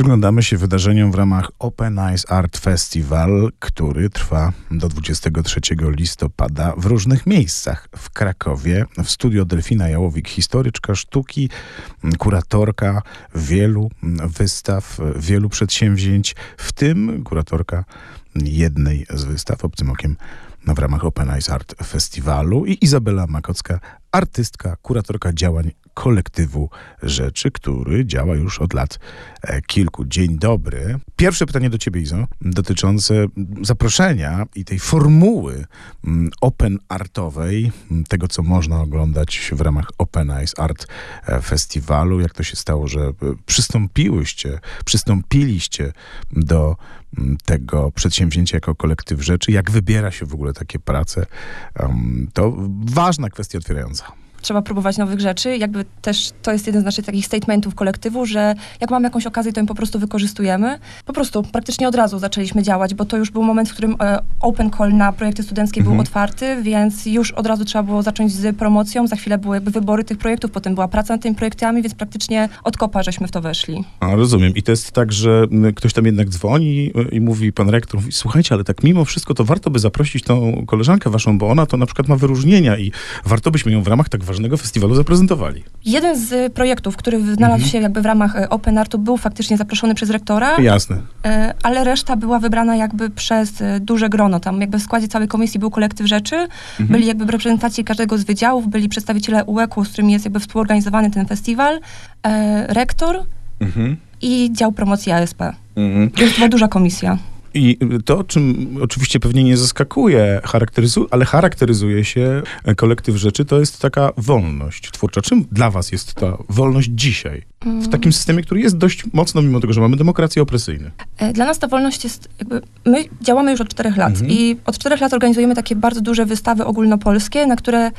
Przyglądamy się wydarzeniom w ramach Open Eyes Art Festival, który trwa do 23 listopada w różnych miejscach. W Krakowie, w studio Delfina Jałowik, historyczka sztuki, kuratorka wielu wystaw, wielu przedsięwzięć, w tym kuratorka jednej z wystaw obcym okiem w ramach Open Eyes Art Festiwalu i Izabela Makocka, artystka, kuratorka działań kolektywu rzeczy, który działa już od lat e, kilku. Dzień dobry. Pierwsze pytanie do ciebie, Izo, dotyczące zaproszenia i tej formuły mm, open artowej, mm, tego, co można oglądać w ramach Open Eyes Art e, Festiwalu. Jak to się stało, że e, przystąpiłyście, przystąpiliście do mm, tego przedsięwzięcia jako kolektyw rzeczy? Jak wybiera się w ogóle takie prace? To ważna kwestia otwierająca trzeba próbować nowych rzeczy. Jakby też to jest jeden z naszych takich statementów kolektywu, że jak mamy jakąś okazję, to ją po prostu wykorzystujemy. Po prostu praktycznie od razu zaczęliśmy działać, bo to już był moment, w którym e, open call na projekty studenckie mhm. był otwarty, więc już od razu trzeba było zacząć z promocją. Za chwilę były jakby wybory tych projektów, potem była praca nad tymi projektami, więc praktycznie od kopa żeśmy w to weszli. A, rozumiem. I to jest tak, że ktoś tam jednak dzwoni e, i mówi, pan rektor mówi, słuchajcie, ale tak mimo wszystko to warto by zaprosić tą koleżankę waszą, bo ona to na przykład ma wyróżnienia i warto byśmy ją w ramach tak ważnego festiwalu zaprezentowali. Jeden z projektów, który znalazł mhm. się jakby w ramach e, Open Artu, był faktycznie zaproszony przez rektora. Jasne. E, ale reszta była wybrana jakby przez duże grono. Tam jakby w składzie całej komisji był kolektyw rzeczy, mhm. byli jakby w reprezentacji każdego z wydziałów, byli przedstawiciele UEK-u, z którymi jest jakby współorganizowany ten festiwal, rektor mhm. i dział promocji ASP. Mhm. To była duża komisja. I to, czym oczywiście pewnie nie zaskakuje, charakteryzu ale charakteryzuje się kolektyw rzeczy, to jest taka wolność twórcza. Czym dla was jest ta wolność dzisiaj? W mm. takim systemie, który jest dość mocno, mimo tego, że mamy demokrację opresyjną. E, dla nas ta wolność jest jakby... My działamy już od czterech lat mhm. i od czterech lat organizujemy takie bardzo duże wystawy ogólnopolskie, na które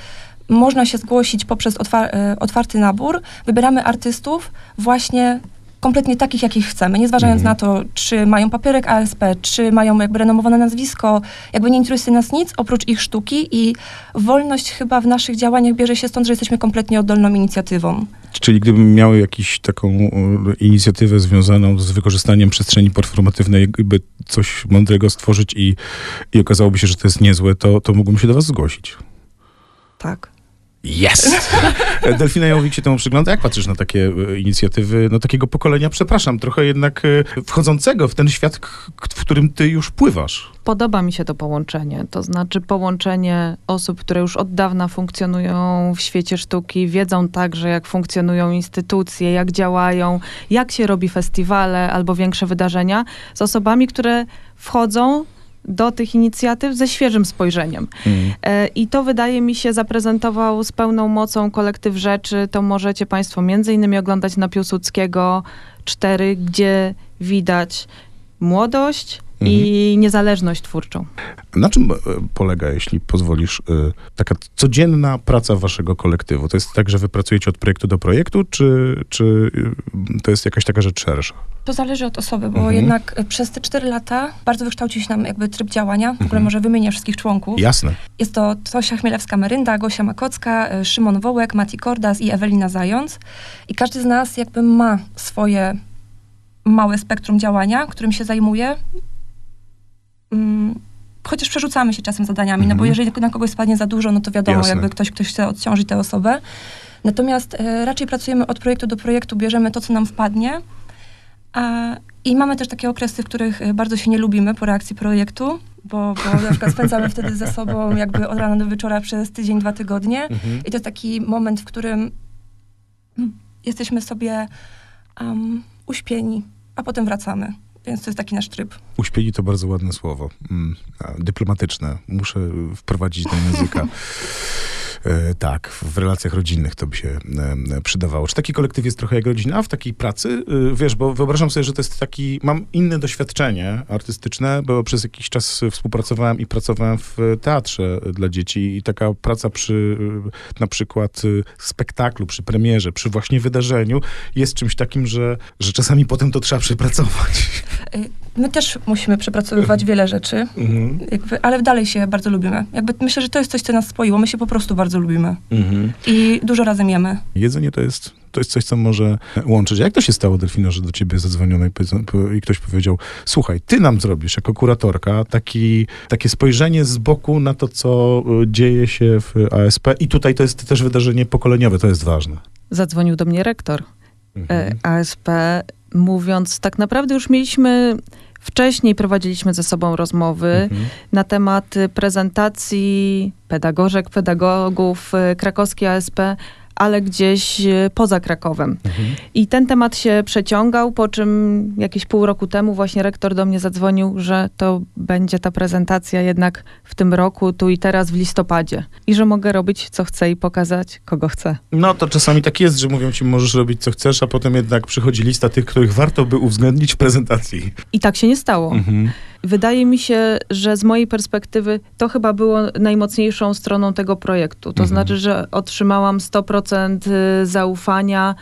można się zgłosić poprzez e, otwarty nabór. Wybieramy artystów właśnie kompletnie takich, jakich chcemy, nie zważając mhm. na to, czy mają papierek ASP, czy mają jakby renomowane nazwisko, jakby nie interesuje nas nic oprócz ich sztuki i wolność chyba w naszych działaniach bierze się stąd, że jesteśmy kompletnie oddolną inicjatywą. Czyli gdybym miał jakąś taką inicjatywę związaną z wykorzystaniem przestrzeni performatywnej, jakby coś mądrego stworzyć i, i okazałoby się, że to jest niezłe, to, to mógłbym się do was zgłosić. Tak. Jest! Delfina Jałowik się temu przygląda. Jak patrzysz na takie e, inicjatywy, no takiego pokolenia, przepraszam, trochę jednak e, wchodzącego w ten świat, w którym ty już pływasz? Podoba mi się to połączenie. To znaczy połączenie osób, które już od dawna funkcjonują w świecie sztuki, wiedzą także, jak funkcjonują instytucje, jak działają, jak się robi festiwale albo większe wydarzenia, z osobami, które wchodzą do tych inicjatyw ze świeżym spojrzeniem. Mm. E, I to wydaje mi się zaprezentował z pełną mocą kolektyw rzeczy. To możecie Państwo między innymi oglądać na Piłsudskiego 4, gdzie widać młodość, i mhm. niezależność twórczą. Na czym e, polega, jeśli pozwolisz, e, taka codzienna praca waszego kolektywu? To jest tak, że wy pracujecie od projektu do projektu, czy, czy to jest jakaś taka rzecz szersza? To zależy od osoby, bo mhm. jednak e, przez te cztery lata bardzo wykształcił się nam jakby tryb działania. W ogóle mhm. może wymienię wszystkich członków. Jasne. Jest to Tosia Chmielewska-Merynda, Gosia Makocka, Szymon Wołek, Mati Kordas i Ewelina Zając. I każdy z nas jakby ma swoje małe spektrum działania, którym się zajmuje chociaż przerzucamy się czasem zadaniami, no bo mhm. jeżeli na kogoś spadnie za dużo, no to wiadomo, Jasne. jakby ktoś, ktoś chce odciążyć tę osobę. Natomiast e, raczej pracujemy od projektu do projektu, bierzemy to, co nam wpadnie. A, I mamy też takie okresy, w których e, bardzo się nie lubimy po reakcji projektu, bo, bo na przykład spędzamy wtedy ze sobą jakby od rana do wieczora przez tydzień, dwa tygodnie. Mhm. I to jest taki moment, w którym jesteśmy sobie um, uśpieni, a potem wracamy. Więc to jest taki nasz tryb. Uśpieni to bardzo ładne słowo. Mm, dyplomatyczne. Muszę wprowadzić do języka. E, tak, w relacjach rodzinnych to by się e, przydawało. Czy taki kolektyw jest trochę jak rodzina w takiej pracy? E, wiesz, bo wyobrażam sobie, że to jest taki, mam inne doświadczenie artystyczne, bo przez jakiś czas współpracowałem i pracowałem w teatrze dla dzieci i taka praca przy na przykład spektaklu, przy premierze, przy właśnie wydarzeniu jest czymś takim, że, że czasami potem to trzeba przepracować. My też musimy przepracowywać wiele rzeczy, mhm. jakby, ale dalej się bardzo lubimy. Jakby myślę, że to jest coś, co nas spoiło. My się po prostu bardzo lubimy. Mhm. I dużo razem jemy. Jedzenie to jest to jest coś, co może łączyć. Jak to się stało, Delfino, że do ciebie zadzwoniono i, i ktoś powiedział, słuchaj, ty nam zrobisz jako kuratorka taki, takie spojrzenie z boku na to, co y, dzieje się w ASP i tutaj to jest też wydarzenie pokoleniowe, to jest ważne. Zadzwonił do mnie rektor Mhm. e, ASP, mówiąc, tak naprawdę już mieliśmy wcześniej prowadziliśmy ze sobą rozmowy Mhm. na temat prezentacji pedagożek, pedagogów y, krakowskiej ASP, ale gdzieś y, poza Krakowem. Mhm. I ten temat się przeciągał, po czym jakieś pół roku temu właśnie rektor do mnie zadzwonił, że to będzie ta prezentacja jednak w tym roku, tu i teraz w listopadzie. I że mogę robić co chcę i pokazać kogo chcę. No to czasami tak jest, że mówią ci, możesz robić co chcesz, a potem jednak przychodzi lista tych, których warto by uwzględnić w prezentacji. I tak się nie stało. Mhm. Wydaje mi się, że z mojej perspektywy to chyba było najmocniejszą stroną tego projektu. To Mhm. znaczy, że otrzymałam 100% zaufania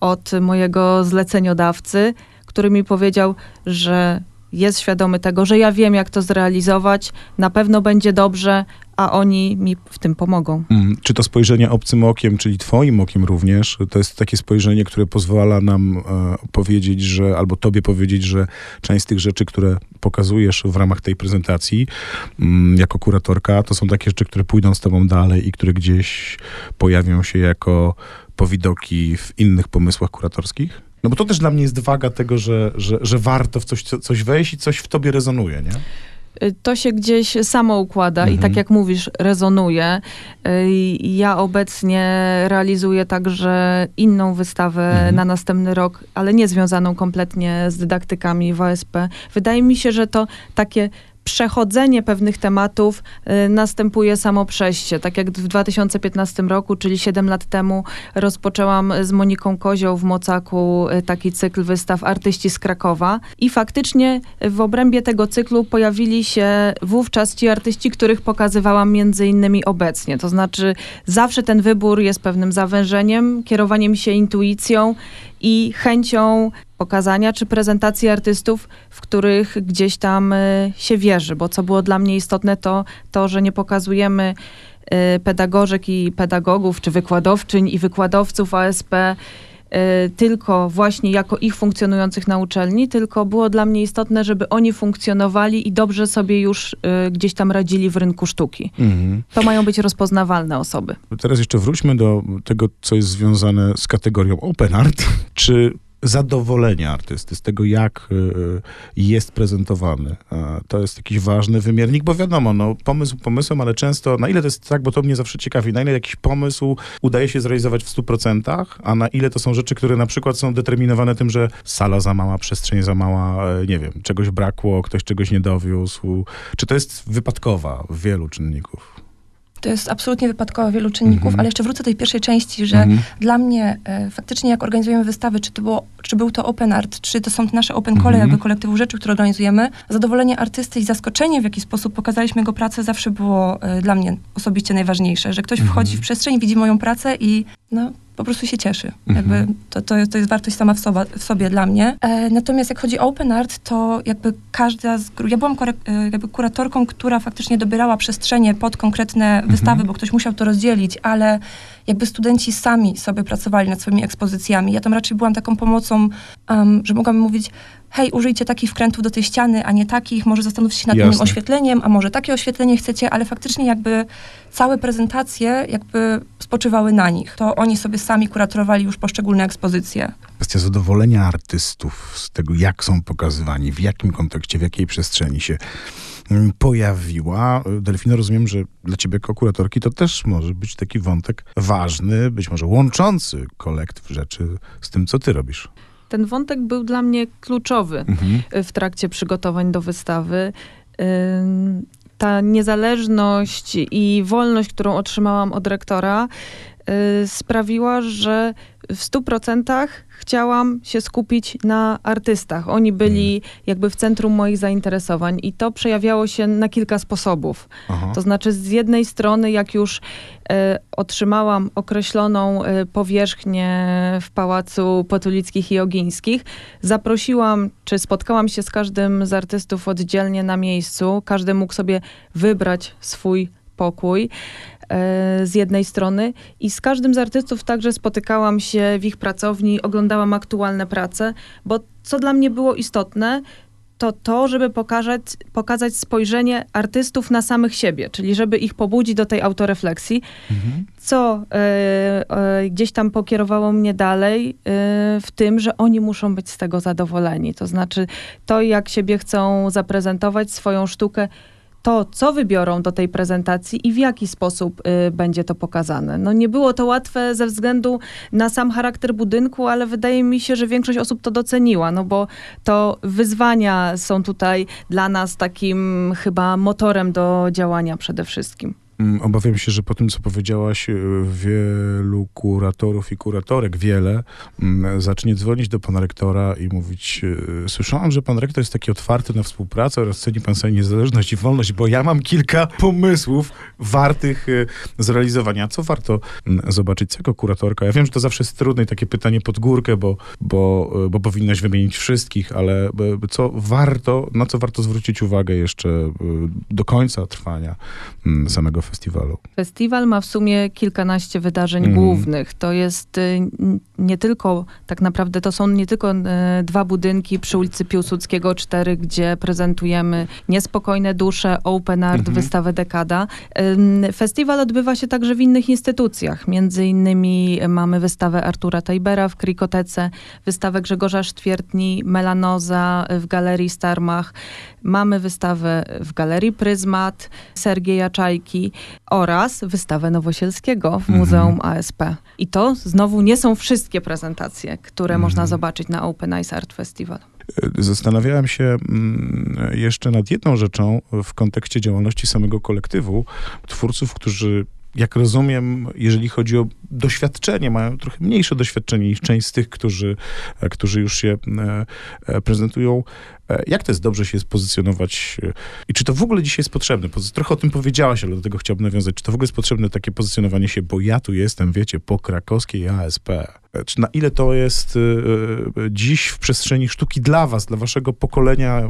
od mojego zleceniodawcy, który mi powiedział, że jest świadomy tego, że ja wiem, jak to zrealizować, na pewno będzie dobrze, a oni mi w tym pomogą. Mm, Czy to spojrzenie obcym okiem, czyli twoim okiem również, to jest takie spojrzenie, które pozwala nam e, powiedzieć, że, albo tobie powiedzieć, że część z tych rzeczy, które pokazujesz w ramach tej prezentacji mm, jako kuratorka, to są takie rzeczy, które pójdą z tobą dalej i które gdzieś pojawią się jako powidoki w innych pomysłach kuratorskich? No bo to też dla mnie jest waga tego, że, że, że warto w coś, co- coś wejść i coś w tobie rezonuje, nie? Y, To się gdzieś samo układa i Mhm. tak jak mówisz, rezonuje. Y, Ja obecnie realizuję także inną wystawę Mhm. na następny rok, ale nie związaną kompletnie z dydaktykami w OSP. Wydaje mi się, że to takie przechodzenie pewnych tematów y, następuje samo przejście. Tak jak w 2015 roku, czyli 7 lat temu, rozpoczęłam z Moniką Kozioł w Mocaku y, taki cykl wystaw Artyści z Krakowa i faktycznie w obrębie tego cyklu pojawili się wówczas ci artyści, których pokazywałam między innymi obecnie. To znaczy zawsze ten wybór jest pewnym zawężeniem, kierowaniem się intuicją i chęcią pokazania czy prezentacji artystów, w których gdzieś tam y, się wierzy, bo co było dla mnie istotne to to, że nie pokazujemy y, pedagożek i pedagogów, czy wykładowczyń i wykładowców ASP tylko właśnie jako ich funkcjonujących na uczelni, tylko było dla mnie istotne, żeby oni funkcjonowali i dobrze sobie już y, gdzieś tam radzili w rynku sztuki. Mhm. To mają być rozpoznawalne osoby. Teraz jeszcze wróćmy do tego, co jest związane z kategorią open art. Czy zadowolenie artysty z tego, jak y, jest prezentowany, to jest jakiś ważny wymiernik, bo wiadomo, no, pomysł pomysłem, ale często, na ile to jest tak, bo to mnie zawsze ciekawi, na ile jakiś pomysł udaje się zrealizować w 100%, a na ile to są rzeczy, które na przykład są determinowane tym, że sala za mała, przestrzeń za mała, e, nie wiem, czegoś brakło, ktoś czegoś nie dowiózł. Czy to jest wypadkowa wielu czynników? To jest absolutnie wypadkowa wielu czynników, Mhm. ale jeszcze wrócę do tej pierwszej części, że Mhm. dla mnie e, faktycznie jak organizujemy wystawy, czy, to było, czy był to open art, czy to są nasze open call, Mhm. jakby kolektywu rzeczy, które organizujemy, zadowolenie artysty i zaskoczenie, w jaki sposób pokazaliśmy jego pracę, zawsze było e, dla mnie osobiście najważniejsze, że ktoś Mhm. wchodzi w przestrzeń, widzi moją pracę i no, po prostu się cieszy. Mhm. Jakby to, to, jest, to jest wartość sama w, soba, w sobie dla mnie. E, natomiast jak chodzi o open art, to jakby każda z grup, ja byłam kore, e, jakby kuratorką, która faktycznie dobierała przestrzenie pod konkretne wystawy, bo ktoś musiał to rozdzielić, ale jakby studenci sami sobie pracowali nad swoimi ekspozycjami. Ja tam raczej byłam taką pomocą, um, że mogłam mówić, hej, użyjcie takich wkrętów do tej ściany, a nie takich, może zastanówcie się nad Jasne. innym oświetleniem, a może takie oświetlenie chcecie, ale faktycznie jakby całe prezentacje jakby spoczywały na nich. To oni sobie sami kuratorowali już poszczególne ekspozycje. kwestia zadowolenia artystów z tego, jak są pokazywani, w jakim kontekście, w jakiej przestrzeni się mm, pojawiła. Delfino, rozumiem, że dla ciebie jako kuratorki to też może być taki wątek ważny, być może łączący kolektyw rzeczy z tym, co ty robisz. Ten wątek był dla mnie kluczowy. Mhm. w trakcie przygotowań do wystawy. Ym, Ta niezależność i wolność, którą otrzymałam od rektora, y, sprawiła, że w stu procentach chciałam się skupić na artystach. Oni byli jakby w centrum moich zainteresowań i to przejawiało się na kilka sposobów. Aha. To znaczy, z jednej strony, jak już e, otrzymałam określoną e, powierzchnię w Pałacu Potulickich i Ogińskich, zaprosiłam, czy spotkałam się z każdym z artystów oddzielnie na miejscu. Każdy mógł sobie wybrać swój pokój z jednej strony i z każdym z artystów także spotykałam się w ich pracowni, oglądałam aktualne prace, bo co dla mnie było istotne, to to, żeby pokazać, pokazać spojrzenie artystów na samych siebie, czyli żeby ich pobudzić do tej autorefleksji, mhm. co e, e, gdzieś tam pokierowało mnie dalej e, w tym, że oni muszą być z tego zadowoleni. To znaczy to, jak siebie chcą zaprezentować, swoją sztukę, to, co wybiorą do tej prezentacji i w jaki sposób y, będzie to pokazane. No nie było to łatwe ze względu na sam charakter budynku, ale wydaje mi się, że większość osób to doceniła, no bo to wyzwania są tutaj dla nas takim chyba motorem do działania przede wszystkim. Mm, obawiam się, że po tym, co powiedziałaś, y, wielu kuratorów i kuratorek, wiele, mm, zacznie dzwonić do pana rektora i mówić, y, słyszałam, że pan rektor jest taki otwarty na współpracę oraz ceni pan sobie niezależność i wolność, bo ja mam kilka pomysłów wartych y, zrealizowania. Co warto mm, zobaczyć? Jako kuratorka? Ja wiem, że to zawsze jest trudne i takie pytanie pod górkę, bo, bo, bo powinnaś wymienić wszystkich, ale co warto, na co warto zwrócić uwagę jeszcze do końca trwania samego festiwalu? Festiwal ma w sumie kilkanaście wydarzeń mm. głównych. To jest y, nie tylko, tak naprawdę to są nie tylko y, dwa budynki przy ulicy Piłsudskiego 4, gdzie prezentujemy Niespokojne Dusze, Open Art, mm -hmm. wystawę Dekada. Festiwal odbywa się także w innych instytucjach. Między innymi mamy wystawę Artura Tajbera w Krikotece, wystawę Grzegorza Sztwiertni, Melanoza w Galerii Starmach. Mamy wystawę w Galerii Pryzmat Sergieja Czajki oraz wystawę Nowosielskiego w Muzeum mhm. ASP. I to znowu nie są wszystkie prezentacje, które mhm. można zobaczyć na Open Eyes Art Festival. Zastanawiałem się mm, jeszcze nad jedną rzeczą w kontekście działalności samego kolektywu twórców, którzy jak rozumiem, jeżeli chodzi o doświadczenie, mają trochę mniejsze doświadczenie niż część z tych, którzy, e, którzy już się e, e, prezentują. Jak to jest dobrze się pozycjonować i czy to w ogóle dzisiaj jest potrzebne? Trochę o tym powiedziałaś, ale do tego chciałbym nawiązać. Czy to w ogóle jest potrzebne takie pozycjonowanie się, bo ja tu jestem, wiecie, po krakowskiej ASP? Czy na ile to jest dziś w przestrzeni sztuki dla was, dla waszego pokolenia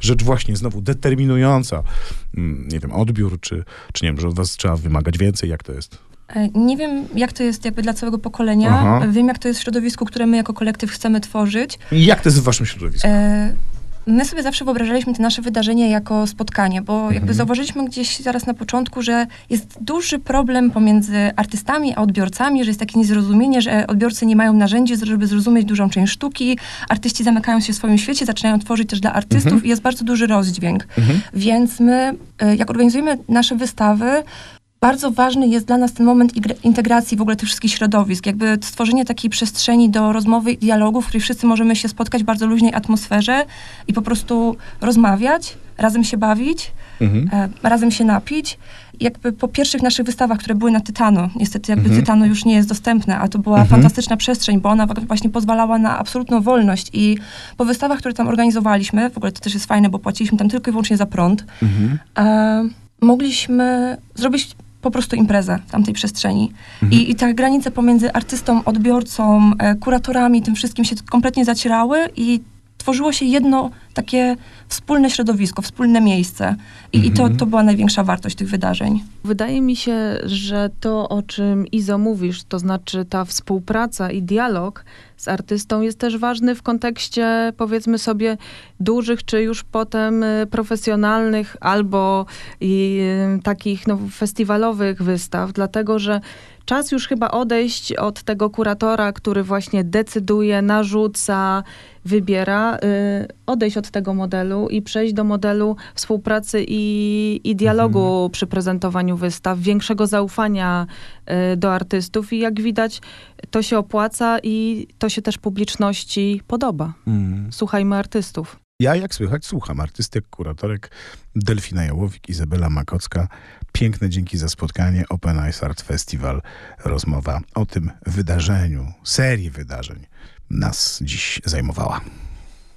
rzecz właśnie znowu determinująca, mm, nie wiem, odbiór, czy, czy nie wiem, że od was trzeba wymagać więcej, jak to jest? E, nie wiem, jak to jest jakby dla całego pokolenia. Aha. Wiem, jak to jest w środowisku, które my jako kolektyw chcemy tworzyć. I jak to jest w waszym środowisku? E my sobie zawsze wyobrażaliśmy te nasze wydarzenia jako spotkanie, bo jakby mhm. zauważyliśmy gdzieś zaraz na początku, że jest duży problem pomiędzy artystami a odbiorcami, że jest takie niezrozumienie, że odbiorcy nie mają narzędzi, żeby zrozumieć dużą część sztuki, artyści zamykają się w swoim świecie, zaczynają tworzyć też dla artystów mhm. i jest bardzo duży rozdźwięk. Mhm. Więc my, e, jak organizujemy nasze wystawy, bardzo ważny jest dla nas ten moment integracji w ogóle tych wszystkich środowisk, jakby stworzenie takiej przestrzeni do rozmowy i dialogu, w której wszyscy możemy się spotkać w bardzo luźnej atmosferze i po prostu rozmawiać, razem się bawić, mhm. e, razem się napić. Jakby po pierwszych naszych wystawach, które były na Tytano, niestety jakby mhm. Tytano już nie jest dostępne, a to była mhm. fantastyczna przestrzeń, bo ona właśnie pozwalała na absolutną wolność i po wystawach, które tam organizowaliśmy, w ogóle to też jest fajne, bo płaciliśmy tam tylko i wyłącznie za prąd, mhm. e, mogliśmy zrobić po prostu imprezę tamtej przestrzeni. Mhm. I, I te granice pomiędzy artystą, odbiorcą, e, kuratorami, tym wszystkim się kompletnie zacierały i tworzyło się jedno takie wspólne środowisko, wspólne miejsce. I, i to, mhm. to była największa wartość tych wydarzeń. Wydaje mi się, że to, o czym Izo mówisz, to znaczy ta współpraca i dialog z artystą jest też ważny w kontekście, powiedzmy sobie, dużych, czy już potem y, profesjonalnych albo i, y, takich no, festiwalowych wystaw, dlatego że czas już chyba odejść od tego kuratora, który właśnie decyduje, narzuca, wybiera, y, odejść od tego modelu i przejść do modelu współpracy i, i dialogu mhm. przy prezentowaniu wystaw, większego zaufania y, do artystów i jak widać, to się opłaca i to się też publiczności podoba. Mhm. Słuchajmy artystów. Ja, jak słychać, słucham artystek, kuratorek Delfina Jałowik, Izabela Makocka. Piękne dzięki za spotkanie Open Eyes Art Festival. Rozmowa o tym wydarzeniu, serii wydarzeń nas dziś zajmowała.